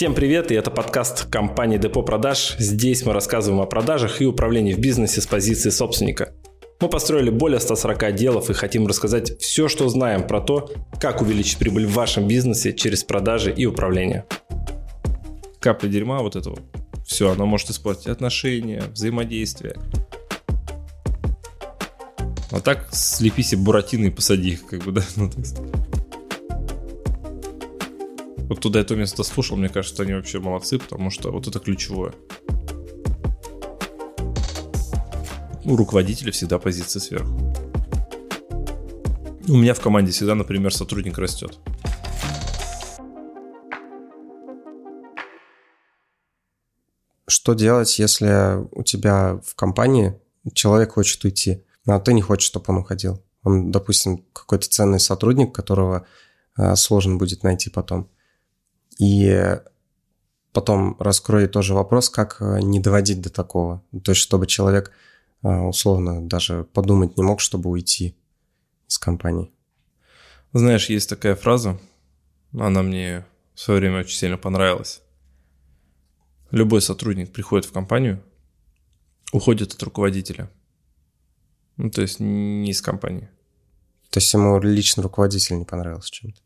Всем привет, и это подкаст компании Депо Продаж. Здесь мы рассказываем о продажах и управлении в бизнесе с позиции собственника. Мы построили более 140 отделов и хотим рассказать все, что знаем про то, как увеличить прибыль в вашем бизнесе через продажи и управление. Капля дерьма вот этого. Все, она может испортить отношения, взаимодействие. А так слепи себе буратины и посади их, как бы, да. Ну, есть... Вот туда это место слушал, мне кажется, они вообще молодцы, потому что вот это ключевое. У руководителя всегда позиция сверху. У меня в команде всегда, например, сотрудник растет. Что делать, если у тебя в компании человек хочет уйти, а ты не хочешь, чтобы он уходил? Он, допустим, какой-то ценный сотрудник, которого э, сложно будет найти потом. И потом раскрою тоже вопрос, как э, не доводить до такого. То есть, чтобы человек э, условно даже подумать не мог, чтобы уйти из компании. Знаешь, есть такая фраза, она мне в свое время очень сильно понравилась. Любой сотрудник приходит в компанию, уходит от руководителя. Ну, то есть не из компании. То есть ему лично руководитель не понравился чем-то?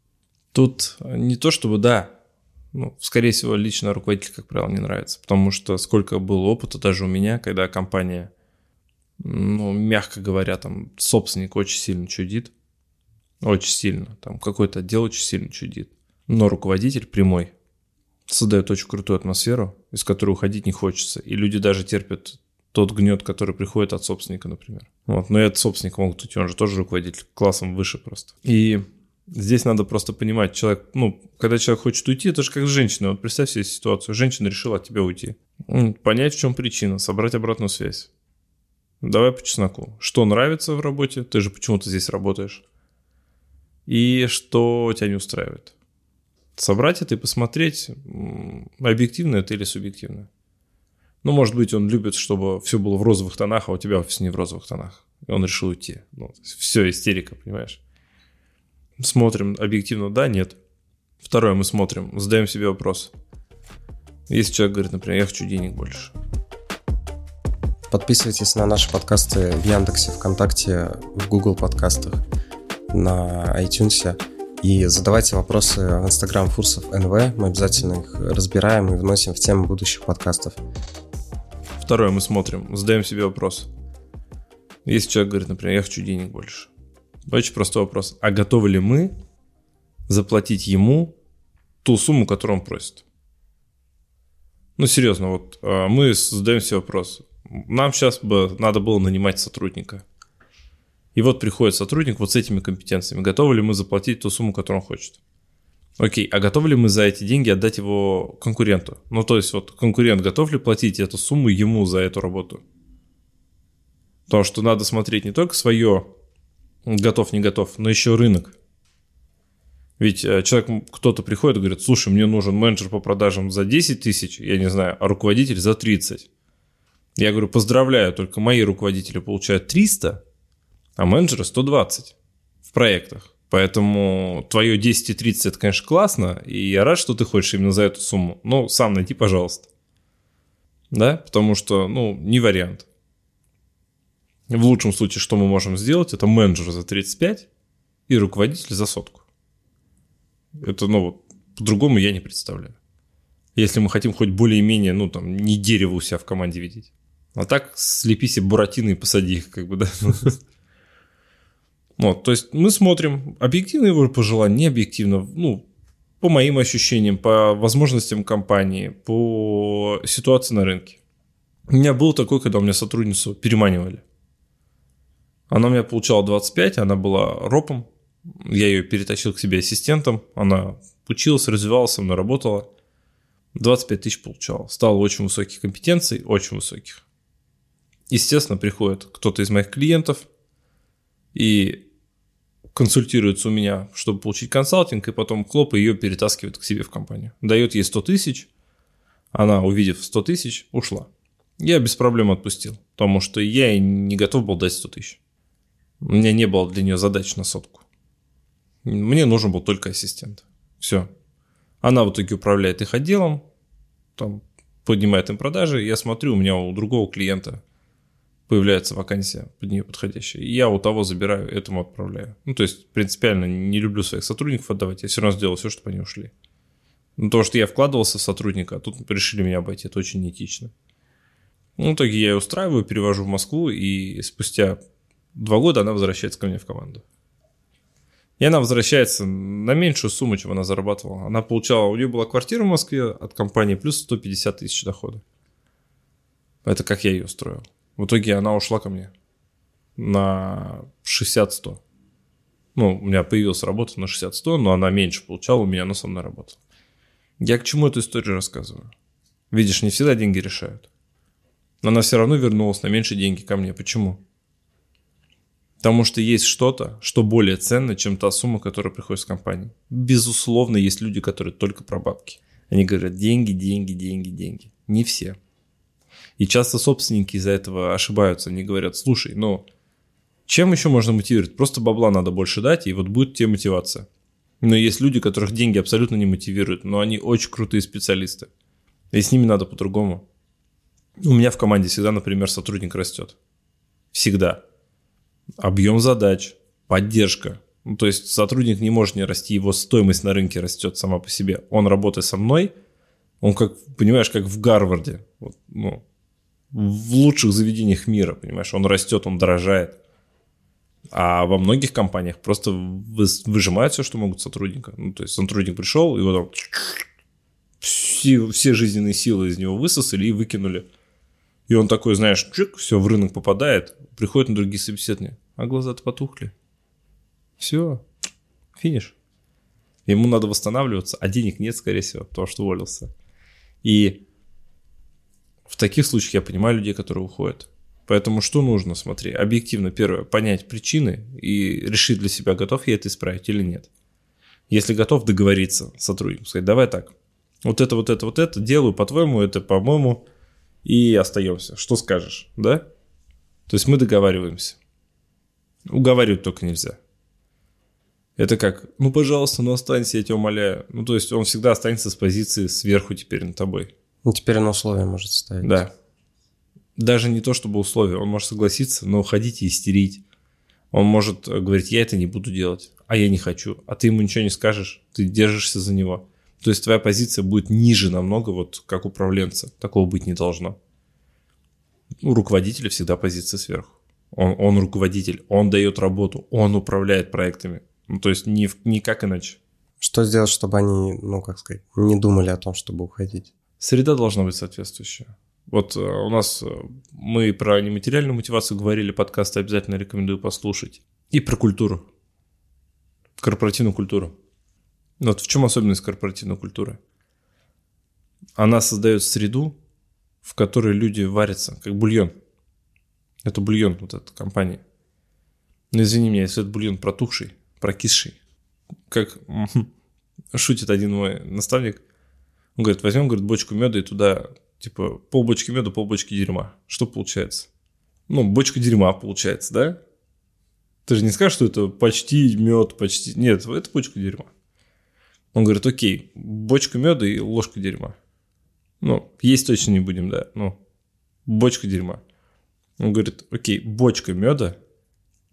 Тут не то чтобы да, ну, скорее всего, лично руководитель, как правило, не нравится. Потому что сколько было опыта даже у меня, когда компания, ну, мягко говоря, там, собственник очень сильно чудит. Очень сильно. Там какой-то отдел очень сильно чудит. Но руководитель прямой создает очень крутую атмосферу, из которой уходить не хочется. И люди даже терпят тот гнет, который приходит от собственника, например. Вот. Но и от собственника могут уйти, он же тоже руководитель, классом выше просто. И Здесь надо просто понимать, человек, ну, когда человек хочет уйти, это же как женщина. Вот представь себе ситуацию. Женщина решила от тебя уйти. Понять, в чем причина, собрать обратную связь. Давай по чесноку. Что нравится в работе? Ты же почему-то здесь работаешь. И что тебя не устраивает? Собрать это и посмотреть, объективно это или субъективно. Ну, может быть, он любит, чтобы все было в розовых тонах, а у тебя офис не в розовых тонах. И он решил уйти. Ну, все, истерика, понимаешь? Смотрим объективно, да, нет. Второе, мы смотрим, задаем себе вопрос. Если человек говорит, например, я хочу денег больше. Подписывайтесь на наши подкасты в Яндексе, ВКонтакте, в Google подкастах, на iTunes. И задавайте вопросы в Instagram Фурсов НВ. Мы обязательно их разбираем и вносим в тему будущих подкастов. Второе, мы смотрим, задаем себе вопрос. Если человек говорит, например, я хочу денег больше. Очень простой вопрос. А готовы ли мы заплатить ему ту сумму, которую он просит? Ну, серьезно, вот а, мы задаем себе вопрос. Нам сейчас бы надо было нанимать сотрудника. И вот приходит сотрудник вот с этими компетенциями. Готовы ли мы заплатить ту сумму, которую он хочет? Окей, а готовы ли мы за эти деньги отдать его конкуренту? Ну, то есть, вот конкурент готов ли платить эту сумму ему за эту работу? Потому что надо смотреть не только свое готов, не готов, но еще рынок. Ведь э, человек, кто-то приходит и говорит, слушай, мне нужен менеджер по продажам за 10 тысяч, я не знаю, а руководитель за 30. Я говорю, поздравляю, только мои руководители получают 300, а менеджеры 120 в проектах. Поэтому твое 10 и 30 это, конечно, классно, и я рад, что ты хочешь именно за эту сумму. Но сам найди, пожалуйста. Да, потому что, ну, не вариант. В лучшем случае, что мы можем сделать, это менеджер за 35 и руководитель за сотку. Это, ну, вот, по-другому я не представляю. Если мы хотим хоть более-менее, ну, там, не дерево у себя в команде видеть. А так слепи себе буратины и посади их, как бы, да. Вот, то есть мы смотрим, объективно его пожелания, не объективно, ну, по моим ощущениям, по возможностям компании, по ситуации на рынке. У меня был такой, когда у меня сотрудницу переманивали. Она у меня получала 25, она была ропом. Я ее перетащил к себе ассистентом. Она училась, развивалась, со мной работала. 25 тысяч получала. Стало очень высоких компетенций, очень высоких. Естественно, приходит кто-то из моих клиентов и консультируется у меня, чтобы получить консалтинг, и потом клоп ее перетаскивает к себе в компанию. Дает ей 100 тысяч, она, увидев 100 тысяч, ушла. Я без проблем отпустил, потому что я и не готов был дать 100 тысяч. У меня не было для нее задач на сотку. Мне нужен был только ассистент. Все. Она в итоге управляет их отделом, там поднимает им продажи. Я смотрю, у меня у другого клиента появляется вакансия под нее подходящая. И я у того забираю, этому отправляю. Ну, то есть, принципиально не люблю своих сотрудников отдавать. Я все равно сделал все, чтобы они ушли. Ну, то, что я вкладывался в сотрудника, а тут решили меня обойти. Это очень неэтично. Ну, в итоге я ее устраиваю, перевожу в Москву, и спустя два года она возвращается ко мне в команду. И она возвращается на меньшую сумму, чем она зарабатывала. Она получала, у нее была квартира в Москве от компании плюс 150 тысяч дохода. Это как я ее устроил. В итоге она ушла ко мне на 60-100. Ну, у меня появилась работа на 60-100, но она меньше получала у меня, но со мной работала. Я к чему эту историю рассказываю? Видишь, не всегда деньги решают. Но она все равно вернулась на меньше деньги ко мне. Почему? Потому что есть что-то, что более ценно, чем та сумма, которая приходит с компании. Безусловно, есть люди, которые только про бабки. Они говорят деньги, деньги, деньги, деньги. Не все. И часто собственники из-за этого ошибаются. Они говорят, слушай, ну, чем еще можно мотивировать? Просто бабла надо больше дать, и вот будет тебе мотивация. Но есть люди, которых деньги абсолютно не мотивируют, но они очень крутые специалисты. И с ними надо по-другому. У меня в команде всегда, например, сотрудник растет. Всегда объем задач, поддержка. Ну, то есть сотрудник не может не расти, его стоимость на рынке растет сама по себе. Он работает со мной, он как, понимаешь, как в Гарварде, вот, ну, в лучших заведениях мира, понимаешь, он растет, он дорожает. А во многих компаниях просто выжимают все, что могут сотрудника. Ну, то есть сотрудник пришел, его там все, все жизненные силы из него высосали и выкинули. И он такой, знаешь, чик, все, в рынок попадает, приходит на другие собеседования, а глаза-то потухли. Все, финиш. Ему надо восстанавливаться, а денег нет, скорее всего, потому что уволился. И в таких случаях я понимаю людей, которые уходят. Поэтому что нужно, смотри, объективно, первое, понять причины и решить для себя, готов я это исправить или нет. Если готов договориться с сотрудником, сказать, давай так, вот это, вот это, вот это, делаю по-твоему, это по-моему, и остаемся. Что скажешь, да? То есть мы договариваемся. Уговаривать только нельзя. Это как, ну, пожалуйста, ну, останься, я тебя умоляю. Ну, то есть он всегда останется с позиции сверху теперь над тобой. Ну, теперь он условия может ставить. Да. Даже не то, чтобы условия. Он может согласиться, но уходить и истерить. Он может говорить, я это не буду делать, а я не хочу. А ты ему ничего не скажешь, ты держишься за него. То есть твоя позиция будет ниже намного, вот как управленца. Такого быть не должно. У руководителя всегда позиция сверху. Он, он руководитель, он дает работу, он управляет проектами. Ну, то есть ни, никак иначе. Что сделать, чтобы они, ну, как сказать, не думали о том, чтобы уходить? Среда должна быть соответствующая. Вот э, у нас э, мы про нематериальную мотивацию говорили, подкасты обязательно рекомендую послушать. И про культуру, корпоративную культуру. Вот в чем особенность корпоративной культуры? Она создает среду, в которой люди варятся, как бульон. Это бульон вот эта компания. Но извини меня, если это бульон протухший, прокисший, как шутит один мой наставник, он говорит, возьмем, говорит, бочку меда и туда, типа, полбочки меда, полбочки дерьма. Что получается? Ну, бочка дерьма получается, да? Ты же не скажешь, что это почти мед, почти... Нет, это бочка дерьма. Он говорит, окей, бочка меда и ложка дерьма. Ну, есть точно не будем, да. Ну, бочка дерьма. Он говорит, окей, бочка меда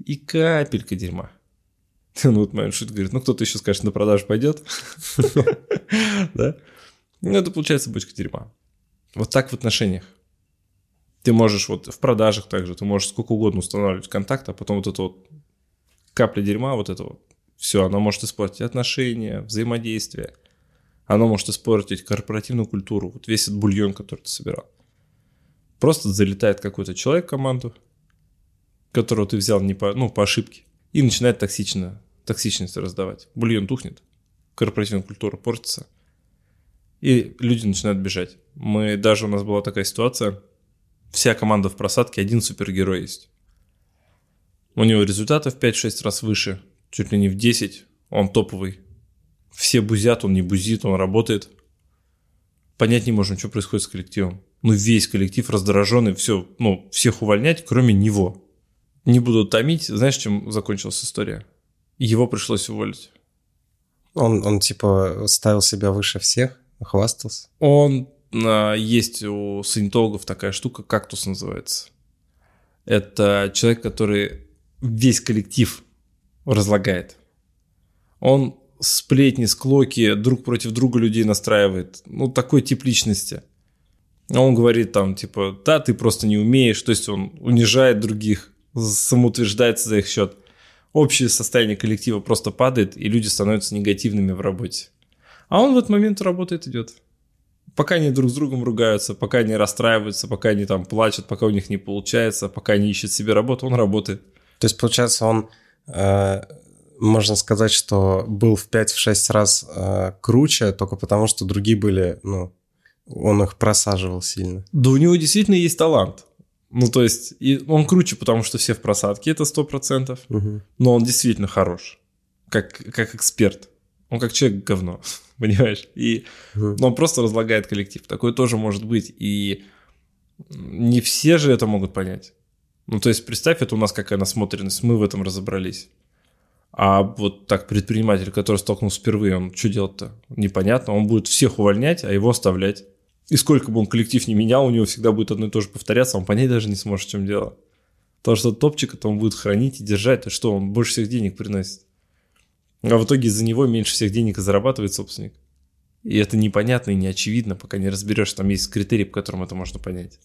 и капелька дерьма. Ну, вот моя шутка говорит, ну, кто-то еще скажет, на продажу пойдет. Да? Ну, это получается бочка дерьма. Вот так в отношениях. Ты можешь вот в продажах также, ты можешь сколько угодно устанавливать контакт, а потом вот это вот капля дерьма, вот это вот все, оно может испортить отношения, взаимодействие. Оно может испортить корпоративную культуру, вот весь этот бульон, который ты собирал. Просто залетает какой-то человек в команду, которого ты взял не по, ну, по ошибке, и начинает токсично, токсичность раздавать. Бульон тухнет, корпоративная культура портится, и люди начинают бежать. Мы, даже у нас была такая ситуация, вся команда в просадке, один супергерой есть. У него результаты в 5-6 раз выше, чуть ли не в 10, он топовый. Все бузят, он не бузит, он работает. Понять не можем, что происходит с коллективом. Ну, весь коллектив раздраженный, все, ну, всех увольнять, кроме него. Не буду томить, знаешь, чем закончилась история? Его пришлось уволить. Он, он типа ставил себя выше всех, хвастался. Он а, есть у санитологов такая штука, кактус называется. Это человек, который весь коллектив разлагает. Он сплетни, склоки друг против друга людей настраивает. Ну, такой тип личности. Он говорит там, типа, да, ты просто не умеешь. То есть он унижает других, самоутверждается за их счет. Общее состояние коллектива просто падает, и люди становятся негативными в работе. А он в этот момент работает, идет. Пока они друг с другом ругаются, пока они расстраиваются, пока они там плачут, пока у них не получается, пока они ищут себе работу, он работает. То есть, получается, он можно сказать, что был в 5-6 раз э, круче, только потому что другие были, ну, он их просаживал сильно. Да у него действительно есть талант. Ну, то есть, и он круче, потому что все в просадке, это 100%, Угу. но он действительно хорош, как, как эксперт. Он как человек говно, понимаешь? И Мгм. но он просто разлагает коллектив. Такое тоже может быть. И не все же это могут понять. Ну, то есть, представь, это у нас какая насмотренность, мы в этом разобрались. А вот так предприниматель, который столкнулся впервые, он что делать-то? Непонятно. Он будет всех увольнять, а его оставлять. И сколько бы он коллектив не менял, у него всегда будет одно и то же повторяться, он понять даже не сможет, в чем дело. Потому что топчик это он будет хранить и держать, то что он больше всех денег приносит. А в итоге из-за него меньше всех денег и зарабатывает собственник. И это непонятно и не очевидно, пока не разберешь, там есть критерии, по которым это можно понять.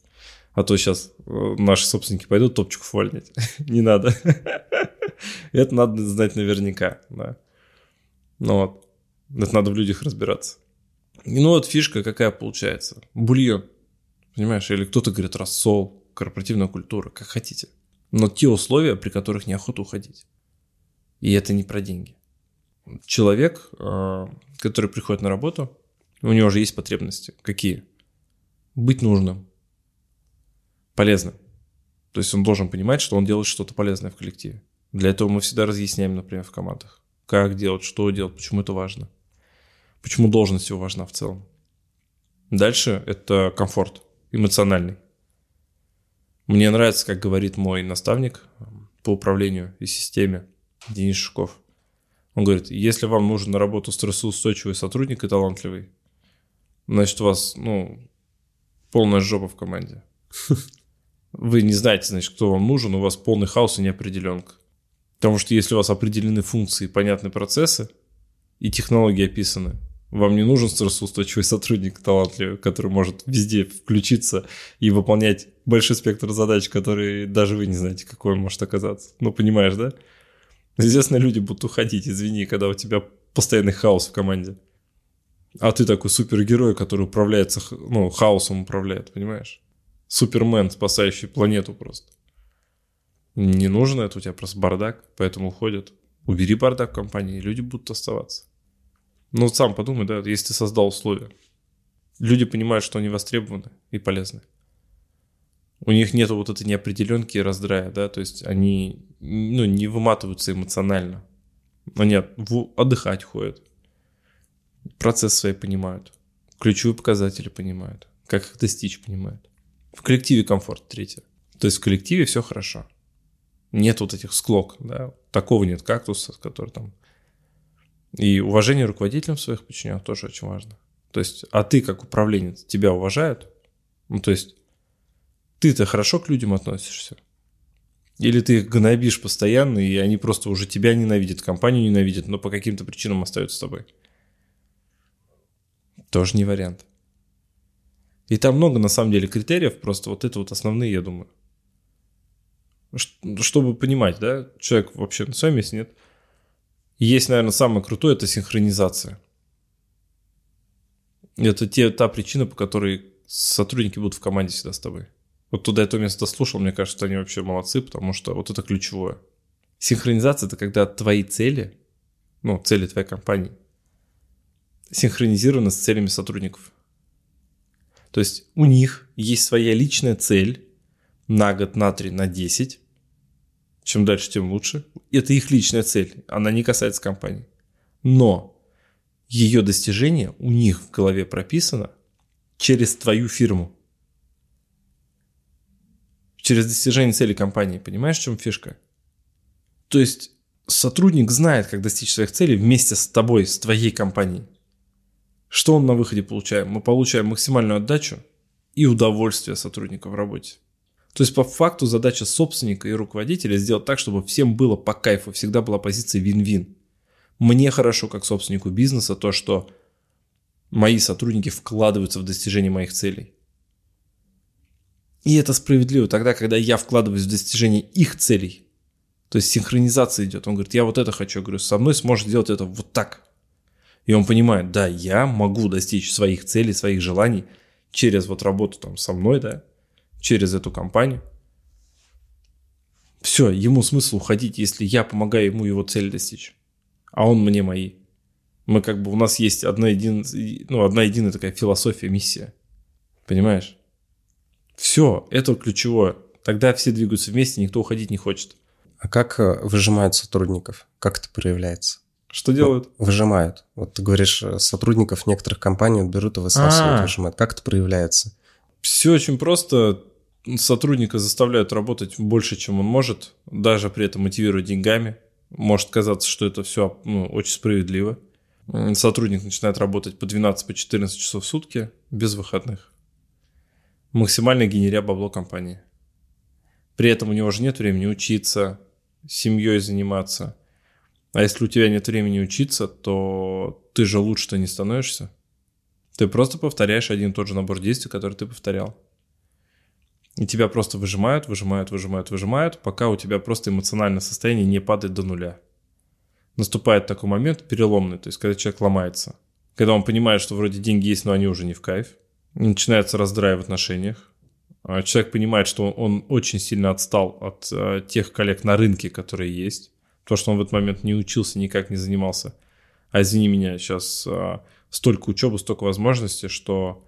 А то сейчас наши собственники пойдут топчиков увольнять. Не надо. Это надо знать наверняка, да. Ну вот. Это надо в людях разбираться. Ну вот фишка какая получается. Бульон. Понимаешь? Или кто-то говорит рассол, корпоративная культура, как хотите. Но те условия, при которых неохота уходить. И это не про деньги. Человек, э, который приходит на работу, у него же есть потребности. Какие? Быть нужным, полезным. То есть он должен понимать, что он делает что-то полезное в коллективе. Для этого мы всегда разъясняем, например, в командах, как делать, что делать, почему это важно. Почему должность его важна в целом. Дальше это комфорт эмоциональный. Мне нравится, как говорит мой наставник по управлению и системе Денис Шуков. Он говорит, если вам нужен на работу стрессоустойчивый сотрудник и талантливый, значит, у вас, ну, полная жопа в команде. Вы не знаете, значит, кто вам нужен, у вас полный хаос и неопределенка. Потому что если у вас определены функции, понятны процессы и технологии описаны, вам не нужен стрессоустойчивый сотрудник талантливый, который может везде включиться и выполнять большой спектр задач, которые даже вы не знаете, какой он может оказаться. Ну, понимаешь, да? Естественно, люди будут уходить, извини, когда у тебя постоянный хаос в команде. А ты такой супергерой, который управляется, ну, хаосом управляет, понимаешь? Супермен, спасающий планету просто. Не нужно это, у тебя просто бардак, поэтому уходят. Убери бардак в компании, люди будут оставаться. Ну, сам подумай, да, если ты создал условия. Люди понимают, что они востребованы и полезны. У них нет вот этой неопределенки и раздрая, да, то есть они ну, не выматываются эмоционально. Они отдыхать ходят. Процесс свои понимают. Ключевые показатели понимают. Как их достичь понимают. В коллективе комфорт, третье. То есть в коллективе все хорошо. Нет вот этих склок, да. Такого нет кактуса, который там... И уважение руководителям своих подчиненных тоже очень важно. То есть, а ты как управленец, тебя уважают? Ну, то есть, ты-то хорошо к людям относишься? Или ты их гнобишь постоянно, и они просто уже тебя ненавидят, компанию ненавидят, но по каким-то причинам остаются с тобой? Тоже не вариант. И там много, на самом деле, критериев, просто вот это вот основные, я думаю. Чтобы понимать, да, человек вообще на своем месте нет. Есть, наверное, самое крутое, это синхронизация. Это те, та причина, по которой сотрудники будут в команде всегда с тобой. Вот туда я то место слушал, мне кажется, они вообще молодцы, потому что вот это ключевое. Синхронизация – это когда твои цели, ну, цели твоей компании, синхронизированы с целями сотрудников. То есть у них есть своя личная цель на год, на три, на 10. Чем дальше, тем лучше. Это их личная цель. Она не касается компании. Но ее достижение у них в голове прописано через твою фирму. Через достижение цели компании. Понимаешь, в чем фишка? То есть сотрудник знает, как достичь своих целей вместе с тобой, с твоей компанией. Что он на выходе получаем? Мы получаем максимальную отдачу и удовольствие сотрудника в работе. То есть, по факту, задача собственника и руководителя сделать так, чтобы всем было по кайфу, всегда была позиция вин-вин. Мне хорошо, как собственнику бизнеса, то, что мои сотрудники вкладываются в достижение моих целей. И это справедливо тогда, когда я вкладываюсь в достижение их целей. То есть синхронизация идет. Он говорит, я вот это хочу. Я говорю, со мной сможешь сделать это вот так. И он понимает, да, я могу достичь своих целей, своих желаний через вот работу там со мной, да, через эту компанию. Все, ему смысл уходить, если я помогаю ему его цель достичь, а он мне мои. Мы как бы, у нас есть одна единая, ну, одна единая такая философия, миссия. Понимаешь? Все, это ключевое. Тогда все двигаются вместе, никто уходить не хочет. А как э, выжимают сотрудников? Как это проявляется? Что делают? Выжимают. Вот ты говоришь, э, сотрудников некоторых компаний берут и высасывают, А-а-а. выжимают. Как это проявляется? Все очень просто. Сотрудника заставляют работать больше, чем он может, даже при этом мотивируют деньгами. Может казаться, что это все ну, очень справедливо. Сотрудник начинает работать по 12-14 по часов в сутки без выходных. Максимально генеря бабло компании. При этом у него же нет времени учиться, семьей заниматься. А если у тебя нет времени учиться, то ты же лучше-то не становишься. Ты просто повторяешь один и тот же набор действий, который ты повторял. И тебя просто выжимают, выжимают, выжимают, выжимают, пока у тебя просто эмоциональное состояние не падает до нуля наступает такой момент переломный, то есть когда человек ломается. Когда он понимает, что вроде деньги есть, но они уже не в кайф. Начинается раздрай в отношениях. А человек понимает, что он очень сильно отстал от э, тех коллег на рынке, которые есть. То, что он в этот момент не учился, никак не занимался. А извини меня, сейчас э, столько учебы, столько возможностей, что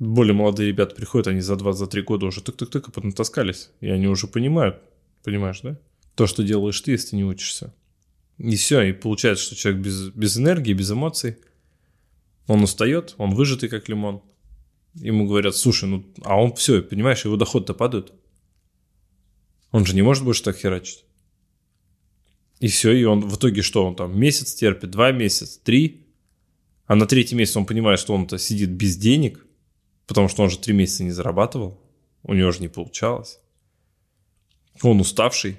более молодые ребята приходят, они за 2-3 года уже тык-тык-тык поднатаскались. И они уже понимают, понимаешь, да? То, что делаешь ты, если ты не учишься. И все, и получается, что человек без, без энергии, без эмоций, он устает, он выжатый, как лимон. Ему говорят, слушай, ну, а он все, понимаешь, его доход-то падает. Он же не может больше так херачить. И все, и он в итоге что, он там месяц терпит, два месяца, три, а на третий месяц он понимает, что он-то сидит без денег, потому что он же три месяца не зарабатывал, у него же не получалось. Он уставший,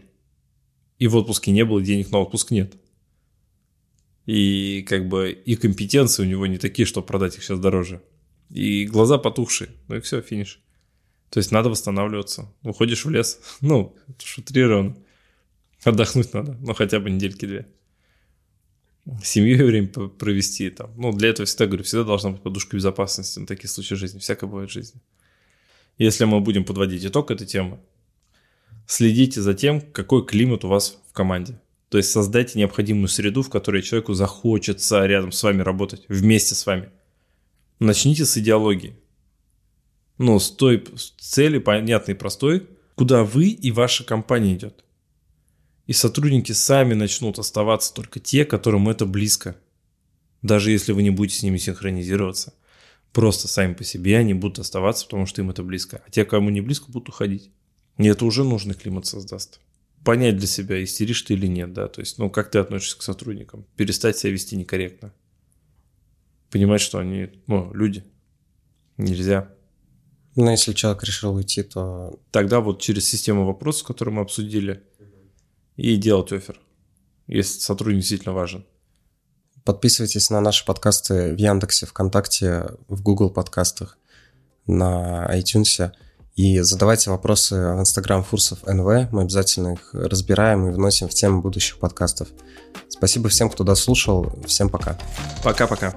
и в отпуске не было, денег на отпуск нет. И как бы и компетенции у него не такие, чтобы продать их сейчас дороже. И глаза потухшие. Ну и все, финиш. То есть надо восстанавливаться. Уходишь в лес. Ну, шутрированно. Отдохнуть надо. Ну, хотя бы недельки две. Семьей время провести там. Ну, для этого всегда говорю, всегда должна быть подушка безопасности на такие случаи жизни. Всякое бывает в жизни. Если мы будем подводить итог этой темы, следите за тем, какой климат у вас в команде. То есть создайте необходимую среду, в которой человеку захочется рядом с вами работать, вместе с вами. Начните с идеологии. Ну, с той цели, понятной и простой, куда вы и ваша компания идет. И сотрудники сами начнут оставаться только те, которым это близко. Даже если вы не будете с ними синхронизироваться. Просто сами по себе они будут оставаться, потому что им это близко. А те, кому не близко, будут уходить. И это уже нужный климат создаст. Понять для себя, истеришь ты или нет, да, то есть, ну, как ты относишься к сотрудникам, перестать себя вести некорректно. Понимать, что они, ну, люди. Нельзя. Ну, если человек решил уйти, то... Тогда вот через систему вопросов, которые мы обсудили, и делать офер, если сотрудник действительно важен. Подписывайтесь на наши подкасты в Яндексе, ВКонтакте, в Google подкастах, на iTunes. И задавайте вопросы в Инстаграм Фурсов НВ. Мы обязательно их разбираем и вносим в тему будущих подкастов. Спасибо всем, кто дослушал. Всем пока. Пока-пока.